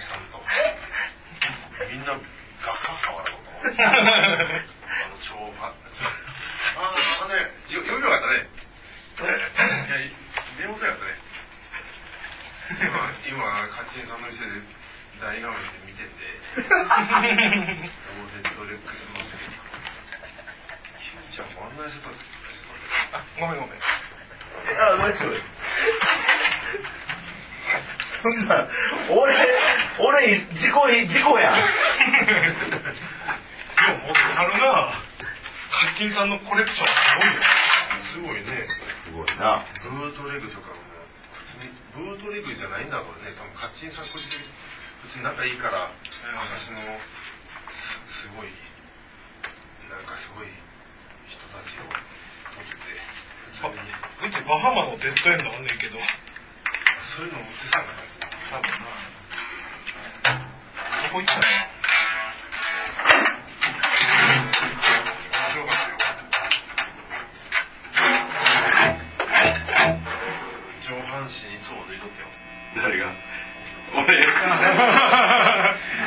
木さんとみんなガッハ触ろうと思ったあの超あああのねよよいよかったねいや寝遅かったね今今カチンさんの店で大画面で見ててオーレッドレックスのせい君ちゃんも案内してたあごめんごめんあ、大丈夫。そんな、俺、俺、事故、事故や。ん。でも持ってはるな。カッキンさんのコレクションすごいよすごいね。すごいな。ブートレグとかも普通にブートレグじゃないんだろうね。多分カッチンさんこっち別に仲いいから私のすすごいなんかすごい人たちを撮って。てうちバハマのデッドエンドあんねんけど。そういうの持ってたんだ多分などこ行ったの面白かったよ上半身い。つも脱い。とってよ誰が俺、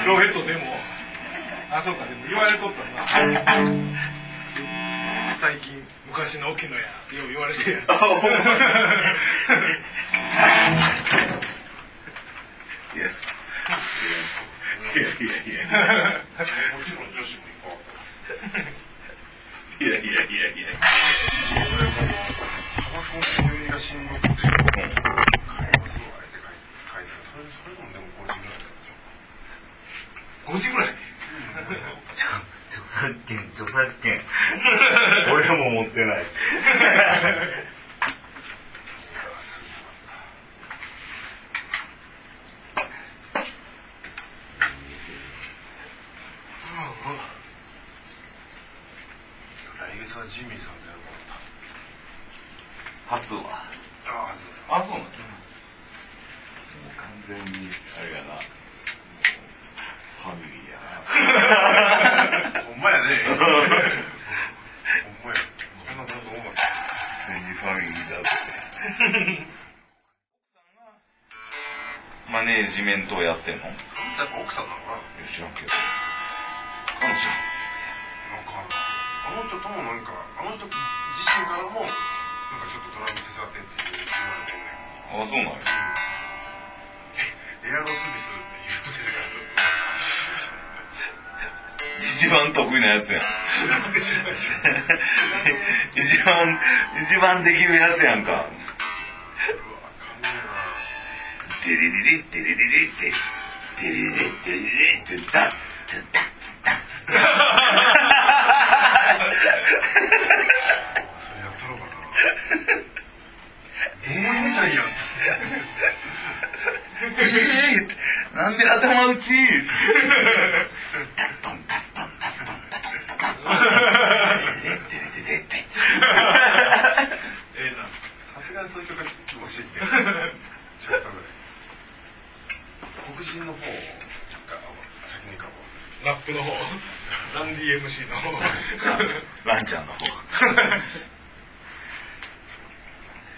ロヘッドでもあそうかでも言われとったな最近昔の沖野やよう言われてるやんあほんまいや、いやいやいやいや。もちろん女子も行こういやいやいやいや。俺もタバコの吸いがしんどくて買いますわあえて買い買いたらそれそれでもでも5時ぐらいだったんですよ5時ぐらいちょ著作権、著作権。俺も持ってない。来月はジミーさんとやるもんだ初は。ああそうなん完全に、あれやな。ファミリーやな。ほんまやね ほんまやこんなこと思う完全にファミリーだって。マネージメントをやってんの？よやっぱ奥さんなのかな？知らんけど。彼女。なんかあの人ともなんかあの人自身からもなんかちょっとドラム手伝っあ、そうなんや。エアロスミスって言うてる 一番得意なやつやん。一番、一番できるやつやんか。うわあかんねえなテレレレテレレレテテレレテレレテタッテタッタッなんで頭打ち？タットンタットンタットンタットンタットンテレレテレレテええさすがにそういう曲欲しいってちょっと黒人の方が先に行こうなラップの方ランディ MC の方ランちゃんの方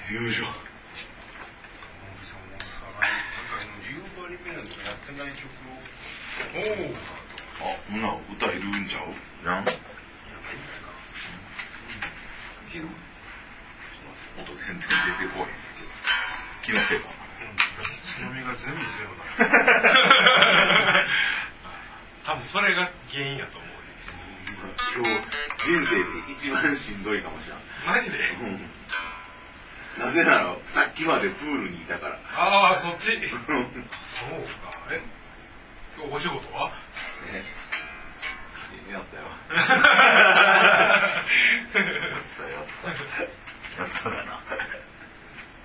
友情もうさもうさなんかユーバリペンとかやってない曲をおおあほんなら歌いるんちゃう？なん？やばいんだよかけど音全然出てこい気のせいか津波が全部ゼロだ多分それが原因やと思う今日人生で一番しんどいかもしれないマジで？なぜならさっきまでプールにいたから。ああそっち？ねそうかえ？今日お仕事は？やったよ。やったやったやったかな。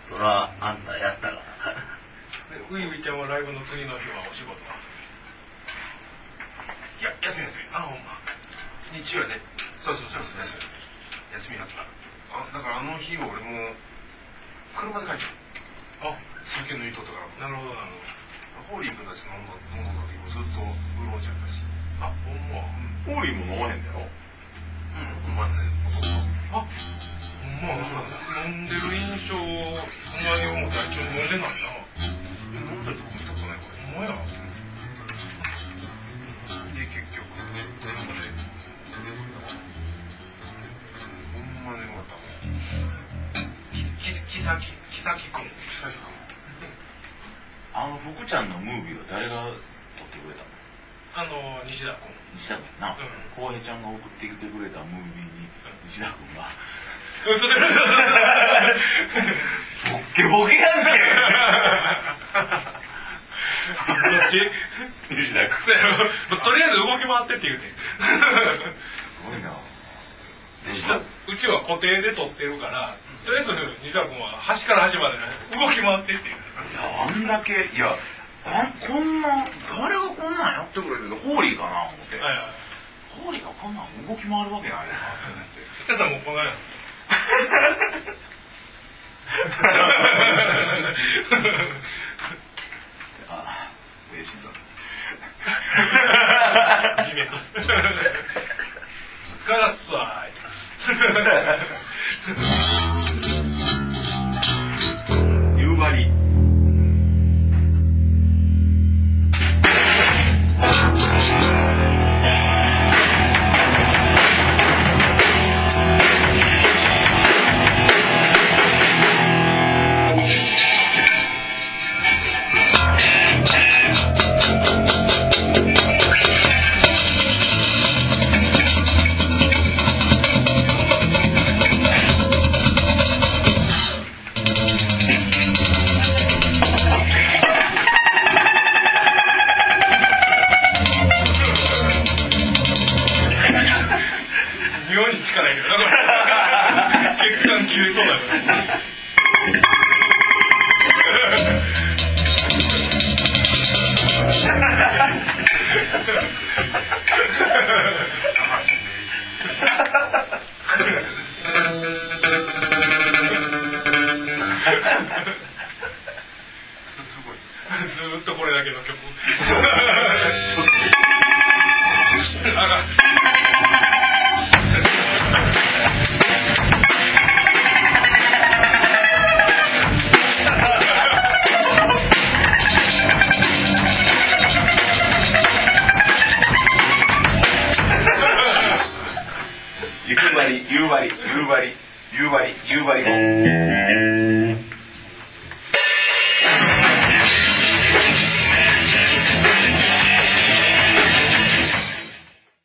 そらあんたやったからウイウイちゃんはライブの次の日はお仕事は？いや休み休みあほんま。日曜やねそうそうそう休み休みだった。あだからあの日俺も車で帰ったあ酒抜いとったから。なるほどなるホーリー君だし飲んだ飲んだ時もずっとウーロン茶だし。あほんま、うん、ホーリーも飲まへんだようん。飲まん。ねあほんまなんか飲んでる印象そんなにもう大ら飲んでないな飲んだりとか見たことないから。ほんまや。で結局なんかね。ほんまによった。木崎木崎君。木崎君。あの福ちゃんのムービーは誰が撮ってくれたの？あの西田君。西田君な。うん。浩平、ちゃんが送ってきてくれたムービーに西田君が。それボッケボケやんけ。どっち西田君とりあえず動き回ってって言うてすごいな。西田うちは固定で撮ってるからとりあえず西田君は端から端まで動き回ってっていう。いやあんだけいやあんこんな誰がこんなんやってくれるの？ホーリーかな思って、はいはい。ホーリーがこんなん動き回るわけないよなって。そしたらもうこ あ嬉しいんだ地面と。疲れっすわ夕 妙に力いるな。これ血管切れそうだからすごいずーっとこれだけの曲夕張夕張夕張夕張夕張